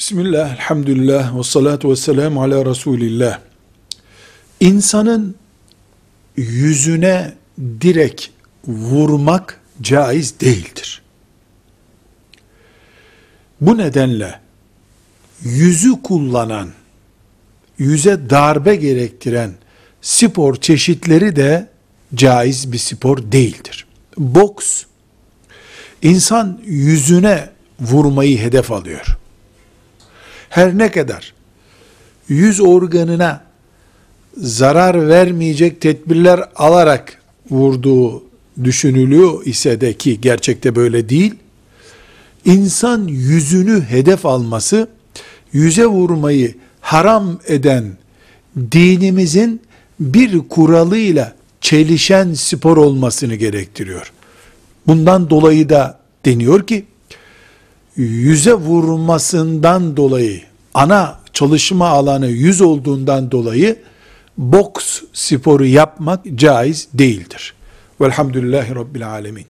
Bismillah, elhamdülillah, ve salatu ve selamu ala Resulillah. İnsanın yüzüne direkt vurmak caiz değildir. Bu nedenle yüzü kullanan, yüze darbe gerektiren spor çeşitleri de caiz bir spor değildir. Boks, insan yüzüne vurmayı hedef alıyor her ne kadar yüz organına zarar vermeyecek tedbirler alarak vurduğu düşünülüyor ise de ki gerçekte böyle değil, insan yüzünü hedef alması, yüze vurmayı haram eden dinimizin bir kuralıyla çelişen spor olmasını gerektiriyor. Bundan dolayı da deniyor ki, yüze vurmasından dolayı ana çalışma alanı yüz olduğundan dolayı boks sporu yapmak caiz değildir. Velhamdülillahi Rabbil Alemin.